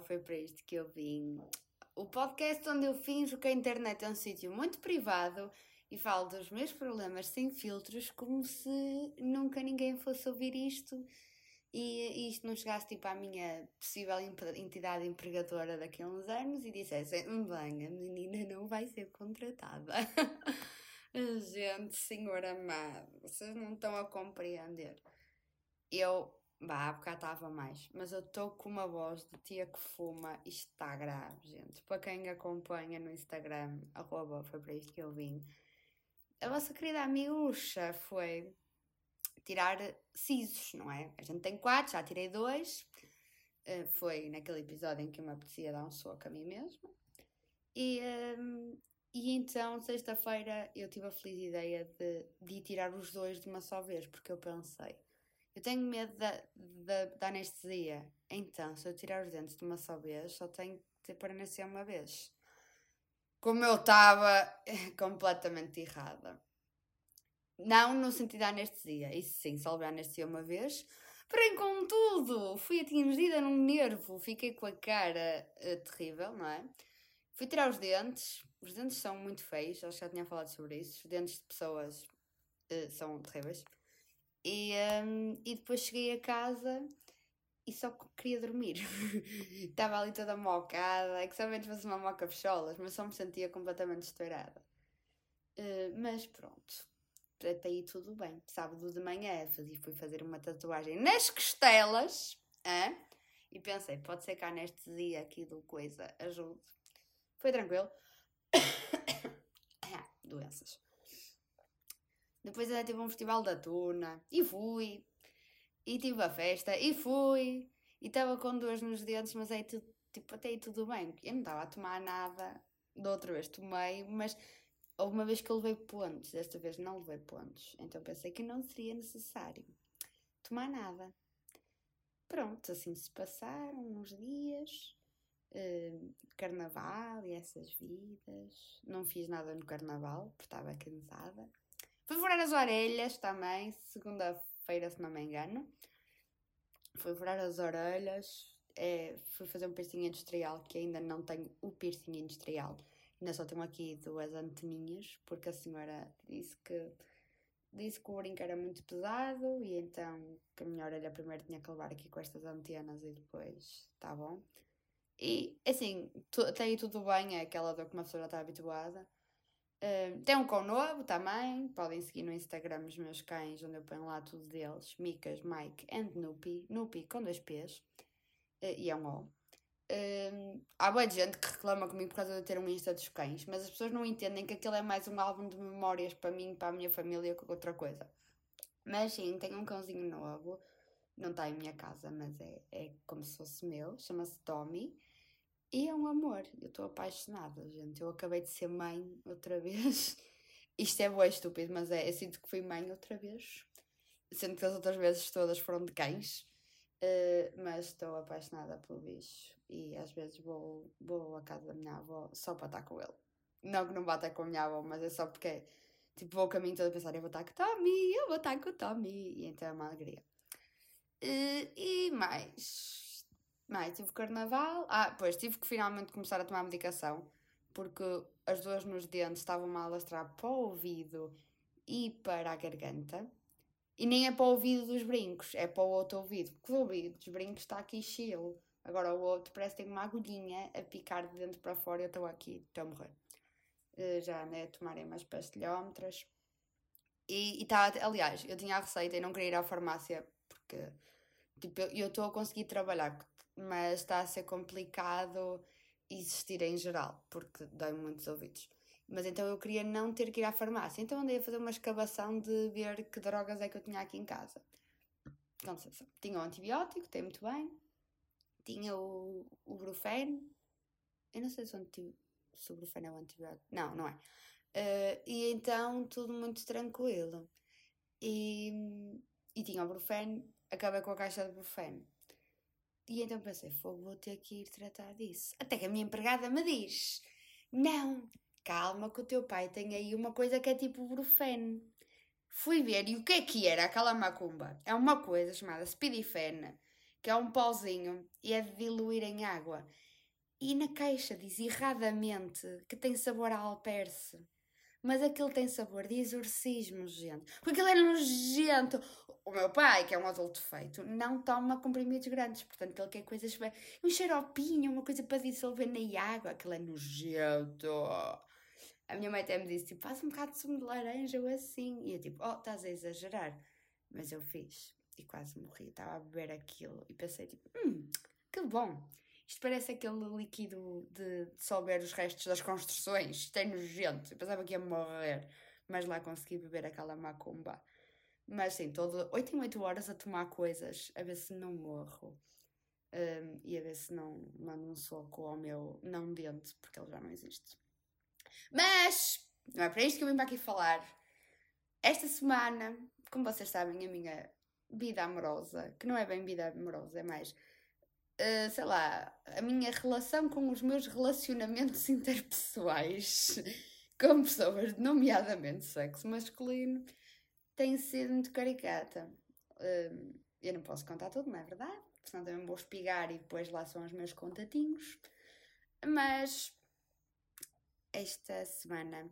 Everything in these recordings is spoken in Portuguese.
foi para isto que eu vim. O podcast onde eu finjo que a internet é um sítio muito privado e falo dos meus problemas sem filtros, como se nunca ninguém fosse ouvir isto e isto não chegasse tipo à minha possível entidade empregadora daqui a uns anos e dissessem: bem, a menina não vai ser contratada. Gente, senhor amado, vocês não estão a compreender. Eu Bah, há bocado estava mais. Mas eu estou com uma voz de tia que fuma e está grave, gente. Para quem acompanha no Instagram, arroba, foi para isto que eu vim. A vossa querida amiúcha foi tirar sisos, não é? A gente tem quatro, já tirei dois. Uh, foi naquele episódio em que eu me apetecia dar um soco a mim mesma. E, um, e então, sexta-feira, eu tive a feliz ideia de, de tirar os dois de uma só vez, porque eu pensei eu tenho medo da, da, da anestesia. Então, se eu tirar os dentes de uma só vez, só tenho que ter para nascer uma vez. Como eu estava completamente errada. Não no sentido da anestesia. Isso sim, salvei a anestesia uma vez. Porém, contudo, fui atingida num nervo. Fiquei com a cara uh, terrível, não é? Fui tirar os dentes. Os dentes são muito feios. Acho que já tinha falado sobre isso. Os dentes de pessoas uh, são terríveis. E, um, e depois cheguei a casa e só queria dormir. Estava ali toda mocada, é que somente fosse uma moca fecholas, mas só me sentia completamente estourada. Uh, mas pronto, até aí tudo bem. Sábado de manhã fui fazer uma tatuagem nas costelas hein? e pensei, pode ser que a anestesia aqui do coisa ajude. Foi tranquilo. Doenças. Depois até tive um festival da tuna e fui. E tive a festa e fui. E estava com dores nos dentes, mas aí tudo, tipo, até aí tudo bem. Eu não estava a tomar nada. Da outra vez tomei, mas houve uma vez que eu levei pontos. Desta vez não levei pontos. Então pensei que não seria necessário tomar nada. Pronto, assim se passaram uns dias. Uh, carnaval e essas vidas. Não fiz nada no carnaval, porque estava cansada. Fui furar as orelhas também, segunda-feira, se não me engano. Fui furar as orelhas. É, fui fazer um piercing industrial, que ainda não tenho o piercing industrial. Ainda só tenho aqui duas anteninhas, porque a senhora disse que disse que o brinco era muito pesado e então que a minha orelha primeiro tinha que levar aqui com estas antenas e depois tá bom. E assim, até aí tudo bem, é aquela dor que uma pessoa já está habituada. Tem um cão novo também, podem seguir no Instagram os meus cães, onde eu ponho lá tudo deles, Micas, Mike and Nupi, Nupi com dois P's, uh, e é um O. Uh, há boa gente que reclama comigo por causa de ter um Insta dos cães, mas as pessoas não entendem que aquilo é mais um álbum de memórias para mim, para a minha família, que outra coisa. Mas sim, tenho um cãozinho novo, não está em minha casa, mas é, é como se fosse meu, chama-se Tommy. E é um amor, eu estou apaixonada, gente. Eu acabei de ser mãe outra vez. Isto é boa estúpido, mas é, eu sinto que fui mãe outra vez. Sendo que as outras vezes todas foram de cães. Uh, mas estou apaixonada pelo bicho. E às vezes vou, vou à casa da minha avó só para estar com ele. Não que não bata com a minha avó, mas é só porque tipo, vou o caminho todo a pensar: eu vou estar com o Tommy, eu vou estar com o Tommy. E então é uma alegria. Uh, e mais mais, tive carnaval. Ah, pois, tive que finalmente começar a tomar medicação, porque as duas nos dentes estavam a alastrar para o ouvido e para a garganta. E nem é para o ouvido dos brincos, é para o outro ouvido. Porque o ouvido dos brincos está aqui cheio. Agora o outro parece que tem uma agulhinha a picar de dentro para fora e eu estou aqui, estou a morrer. Uh, já andei a tomarem umas pastilhómetras. E está, aliás, eu tinha a receita e não queria ir à farmácia porque tipo, eu estou a conseguir trabalhar mas está a ser complicado existir em geral, porque dói muitos ouvidos. Mas então eu queria não ter que ir à farmácia, então andei a fazer uma escavação de ver que drogas é que eu tinha aqui em casa. Licença. Tinha o antibiótico, tem muito bem. Tinha o, o Brufen. Eu não sei se anti, se o Brufen é o antibiótico. Não, não é. Uh, e então tudo muito tranquilo. E, e tinha o Brufen, acabei com a caixa de Brufen. E então pensei, fogo, vou ter que ir tratar disso. Até que a minha empregada me diz: Não, calma, que o teu pai tem aí uma coisa que é tipo Brufen. Fui ver, e o que é que era aquela macumba? É uma coisa chamada Speedifen, que é um pauzinho e é de diluir em água. E na caixa diz erradamente que tem sabor a alperce. Mas aquilo tem sabor de exorcismo, gente. Porque aquilo é nojento. O meu pai, que é um adulto feito, não toma comprimidos grandes. Portanto, ele quer coisas. Um xaropinho, uma coisa para dissolver na água. Aquilo é nojento. A minha mãe até me disse, tipo, faz um bocado de sumo de laranja ou assim. E eu, tipo, oh, estás a exagerar. Mas eu fiz. E quase morri. Estava a beber aquilo. E pensei, tipo, hum, que bom. Isto parece aquele líquido de dissolver os restos das construções. Isto é nojento. Eu pensava que ia morrer. Mas lá consegui beber aquela macumba. Mas sim, todo 8 em 8 horas a tomar coisas, a ver se não morro. Um, e a ver se não mando um soco ao meu não dente, porque ele já não existe. Mas não é para isto que eu vim para aqui falar. Esta semana, como vocês sabem, a minha vida amorosa, que não é bem vida amorosa, é mais uh, sei lá, a minha relação com os meus relacionamentos interpessoais com pessoas, nomeadamente sexo masculino, tem sido muito caricata. Uh, eu não posso contar tudo, não é verdade? Senão também vou espigar e depois lá são os meus contatinhos. Mas esta semana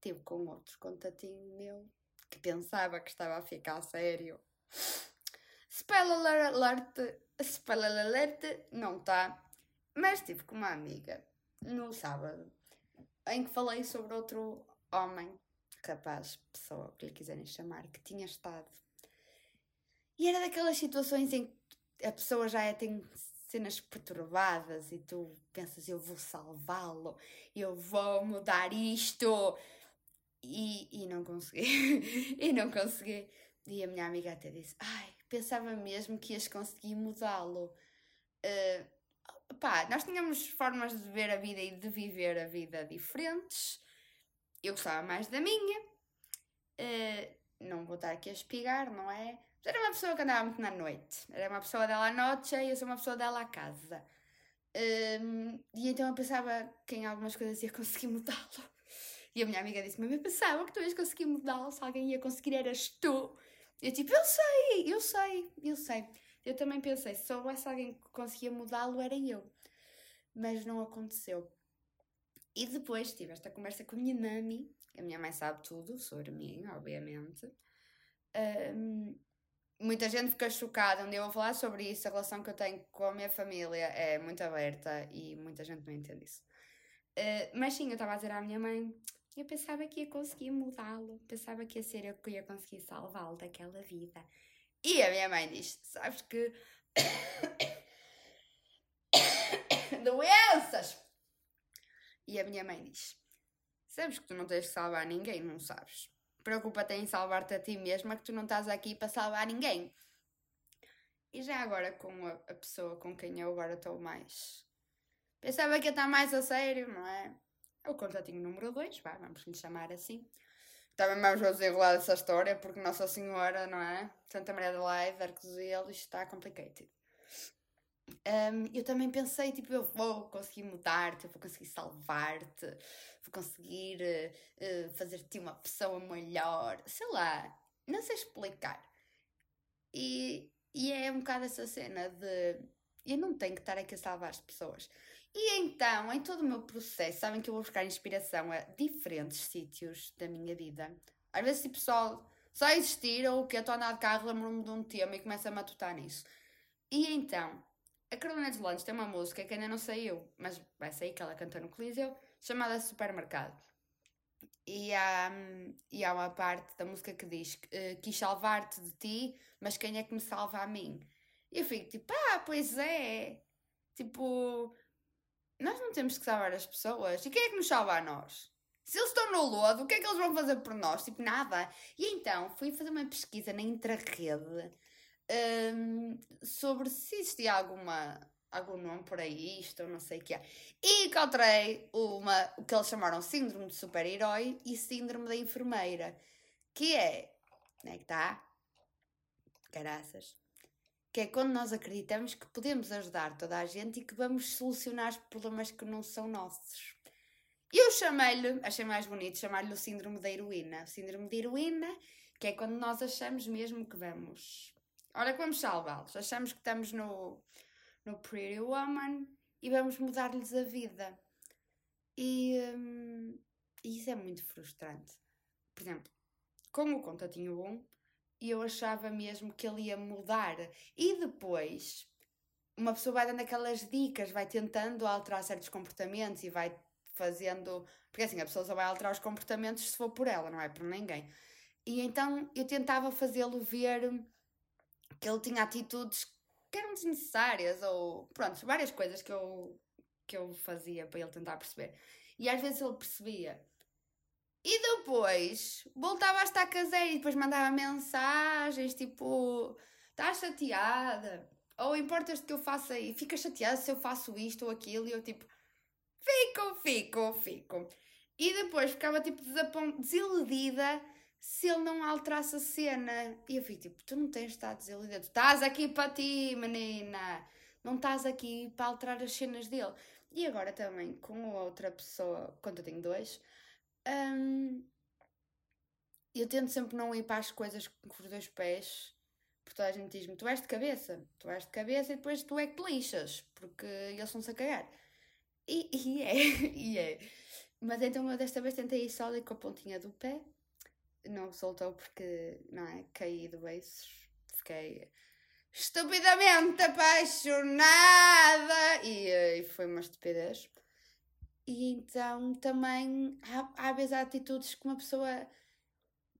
tive com outro contatinho meu que pensava que estava a ficar sério. Spoiler alert, spoiler alert, não está. Mas tive com uma amiga no sábado em que falei sobre outro homem, rapaz, pessoa, que lhe quiserem chamar, que tinha estado. E era daquelas situações em que a pessoa já é, tem cenas perturbadas e tu pensas, eu vou salvá-lo, eu vou mudar isto. E, e não consegui. e não consegui. E a minha amiga até disse, ai, pensava mesmo que ias conseguir mudá-lo. Uh, pá, nós tínhamos formas de ver a vida e de viver a vida diferentes. Eu gostava mais da minha. Uh, não vou estar aqui a espigar, não é? Mas era uma pessoa que andava muito na noite. Era uma pessoa dela à noite e eu sou uma pessoa dela à casa. Um, e então eu pensava que em algumas coisas ia conseguir mudá-lo. E a minha amiga disse: Mas eu pensava que tu ias conseguir mudá-lo, se alguém ia conseguir, eras tu. Eu tipo: Eu sei, eu sei, eu sei. Eu também pensei: se soubesse alguém que conseguia mudá-lo, era eu. Mas não aconteceu. E depois tive esta conversa com a minha mami. A minha mãe sabe tudo sobre mim, obviamente. Um, muita gente fica chocada onde eu vou falar sobre isso. A relação que eu tenho com a minha família é muito aberta e muita gente não entende isso. Uh, mas sim, eu estava a dizer à minha mãe, eu pensava que ia conseguir mudá-lo, pensava que ia ser eu que ia conseguir salvá-lo daquela vida. E a minha mãe diz: Sabes que. Doenças! E a minha mãe diz: Sabes que tu não tens de salvar ninguém, não sabes? Preocupa-te em salvar-te a ti mesma, que tu não estás aqui para salvar ninguém. E já agora com a, pessoa com quem eu agora estou mais. Pensava que ia estar mais a sério, não é? É o contatinho número 2, vamos lhe chamar assim. Também vamos desenrolar essa história, porque Nossa Senhora, não é? Santa Maria de Lei, Arcos e isto está complicado. Um, eu também pensei, tipo, eu vou conseguir mudar-te, eu vou conseguir salvar-te, vou conseguir uh, fazer-te uma pessoa melhor, sei lá, não sei explicar. E, e é um bocado essa cena de eu não tenho que estar aqui a salvar as pessoas. E então, em todo o meu processo, sabem que eu vou buscar inspiração a diferentes sítios da minha vida. Às vezes, tipo, só, só existir ou que eu estou a andar de carro, lembro-me de um tema e começo a matutar nisso. E então, a Carolina dos Landes tem uma música que ainda não saiu, mas vai sair, que ela canta no Coliseu, chamada Supermercado. E há, e há uma parte da música que diz: uh, Quis salvar-te de ti, mas quem é que me salva a mim? E eu fico tipo: Ah, pois é. Tipo, nós não temos que salvar as pessoas. E quem é que nos salva a nós? Se eles estão no lodo, o que é que eles vão fazer por nós? Tipo, nada. E então fui fazer uma pesquisa na intrarrede um, sobre se existia alguma, algum nome por aí, isto ou não sei o que é. E encontrei uma, o que eles chamaram síndrome de super-herói e síndrome da enfermeira, que é, onde é que está? Caraças. Que é quando nós acreditamos que podemos ajudar toda a gente e que vamos solucionar os problemas que não são nossos. Eu chamei-lhe, achei mais bonito chamar-lhe o síndrome da heroína. O síndrome da heroína, que é quando nós achamos mesmo que vamos olha que vamos salvá-los. Achamos que estamos no, no Pretty Woman e vamos mudar-lhes a vida. E, hum, isso é muito frustrante. Por exemplo, com o contatinho bom, eu achava mesmo que ele ia mudar. E depois, uma pessoa vai dando aquelas dicas, vai tentando alterar certos comportamentos e vai fazendo. Porque assim, a pessoa só vai alterar os comportamentos se for por ela, não é por ninguém. E então eu tentava fazê-lo ver que ele tinha atitudes que eram desnecessárias, ou pronto, várias coisas que eu, que eu fazia para ele tentar perceber. E às vezes ele percebia. E depois voltava a estar caseiro e depois mandava mensagens tipo: estás chateada? Ou importas-te que eu faça e fica chateada se eu faço isto ou aquilo? E eu tipo: fico, fico, fico. E depois ficava tipo desiludida se ele não alterasse a cena. E eu fico tipo: tu não tens estar desiludida, tu estás aqui para ti, menina. Não estás aqui para alterar as cenas dele. E agora também com outra pessoa, quando eu tenho dois um, eu tento sempre não ir para as coisas com os dois pés, porque toda a gente diz-me: tu és de cabeça, tu és de cabeça e depois tu é que te lixas, porque eles são-se a cagar. E, e é, e é. Mas então eu desta vez tentei ir ali com a pontinha do pé, não soltou porque, não é? Caí do beiços, fiquei estupidamente apaixonada e, e foi uma estupidez. E então também há, há vezes há atitudes que uma pessoa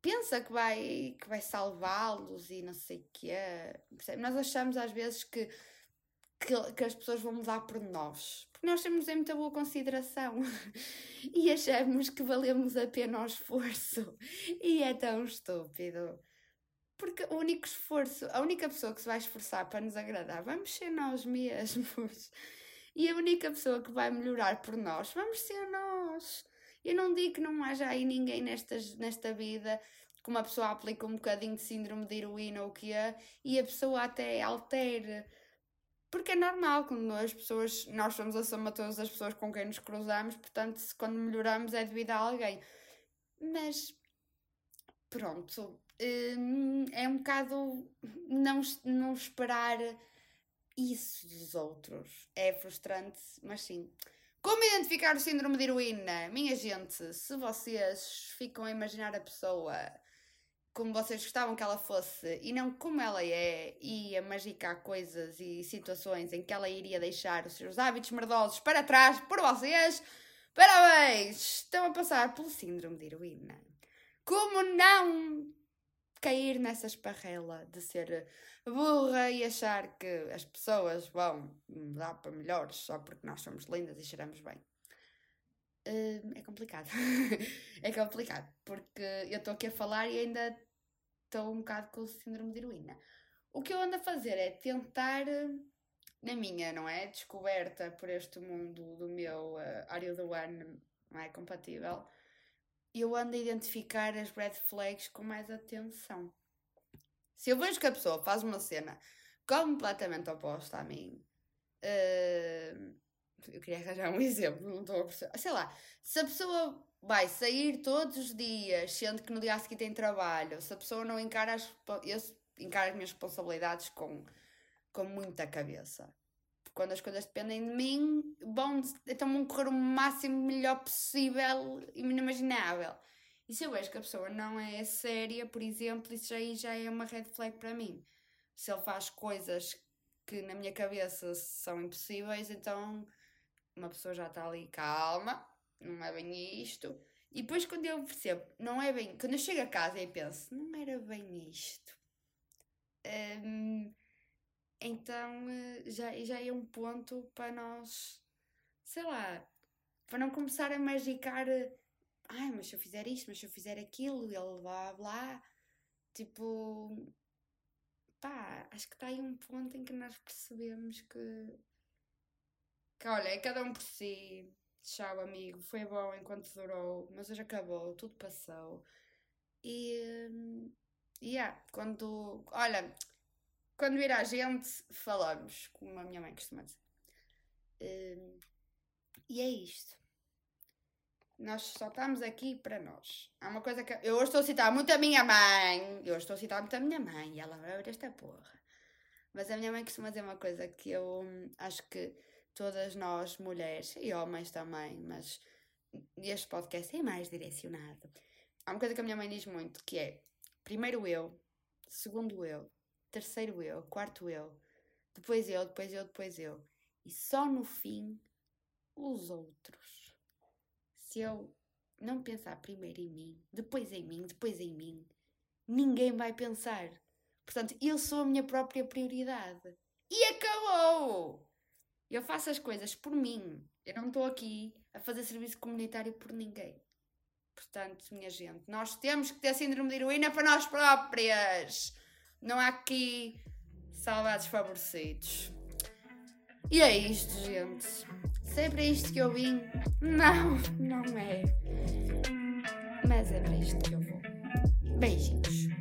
pensa que vai, que vai salvá-los e não sei o que é. Nós achamos às vezes que, que, que, as pessoas vão mudar por nós. Porque nós temos em muita boa consideração e achamos que valemos a pena o esforço. E é tão estúpido. Porque o único esforço, a única pessoa que se vai esforçar para nos agradar, vamos ser nós mesmos. E a única pessoa que vai melhorar por nós vamos ser nós. Eu não digo que não haja aí ninguém nestas, nesta vida que uma pessoa aplica um bocadinho de síndrome de heroína ou o que é e a pessoa até altere. Porque é normal, quando as pessoas, nós somos a soma de todas as pessoas com quem nos cruzamos, portanto, se quando melhoramos é devido a alguém. Mas, pronto, hum, é um bocado não, não esperar isso dos outros. É frustrante, mas sim. Como identificar o síndrome de heroína? Minha gente, se vocês ficam a imaginar a pessoa como vocês gostavam que ela fosse e não como ela é, e a magicar coisas e situações em que ela iria deixar os seus hábitos merdosos para trás por vocês, parabéns! Estão a passar pelo síndrome de heroína. Como não cair nessa esparrela de ser burra e achar que as pessoas vão mudar para melhores só porque nós somos lindas e cheiramos bem. Uh, é complicado. é complicado, porque eu estou aqui a falar e ainda estou um bocado com o síndrome de heroína. O que eu ando a fazer é tentar, na minha, não é? Descoberta por este mundo do meu uh, área do ano não é compatível eu ando a identificar as red flags com mais atenção. Se eu vejo que a pessoa faz uma cena completamente oposta a mim, uh, eu queria arranjar um exemplo, não estou a perceber. Sei lá, se a pessoa vai sair todos os dias, sendo que no dia a seguir tem trabalho, se a pessoa não encara as, eu encaro as minhas responsabilidades com, com muita cabeça quando as coisas dependem de mim, bom, então vão correr o máximo melhor possível e inimaginável. E se eu vejo que a pessoa não é séria, por exemplo, isso aí já é uma red flag para mim. Se ele faz coisas que na minha cabeça são impossíveis, então uma pessoa já está ali, calma, não é bem isto. E depois quando eu percebo, não é bem, quando eu chego a casa e penso, não era bem isto. Um, então eh, já, já é um ponto para nós, sei lá, para não começar a magicar, eh, ai, mas se eu fizer isto, mas se eu fizer aquilo, ele blá blá, tipo, pá, acho que está aí um ponto em que nós percebemos que, que olha, é cada um por si, tchau amigo, foi bom enquanto durou, mas hoje acabou, tudo passou. E, e yeah, quando, olha, quando vir a gente, falamos, como a minha mãe costuma dizer. Uh, e é isto. Nós só estamos aqui para nós. Há uma coisa que. Eu hoje estou a citar muito a minha mãe. Eu hoje estou a citar muito a minha mãe. E ela vai ouvir esta porra. Mas a minha mãe costuma dizer uma coisa que eu hum, acho que todas nós, mulheres e homens também, mas este podcast é mais direcionado. Há uma coisa que a minha mãe diz muito que é primeiro eu, segundo eu, terceiro eu, quarto eu, depois eu, depois eu, depois eu. E só no fim os outros. Se eu não pensar primeiro em mim, depois em mim, depois em mim, ninguém vai pensar. Portanto, eu sou a minha própria prioridade. E acabou! Eu faço as coisas por mim. Eu não estou aqui a fazer serviço comunitário por ninguém. Portanto, minha gente, nós temos que ter síndrome de heroína para nós próprias. Não há aqui saudades favorecidos. E é isto, gente. Se é isto que eu vim, não, não é. Mas é para isto que eu vou. Beijinhos.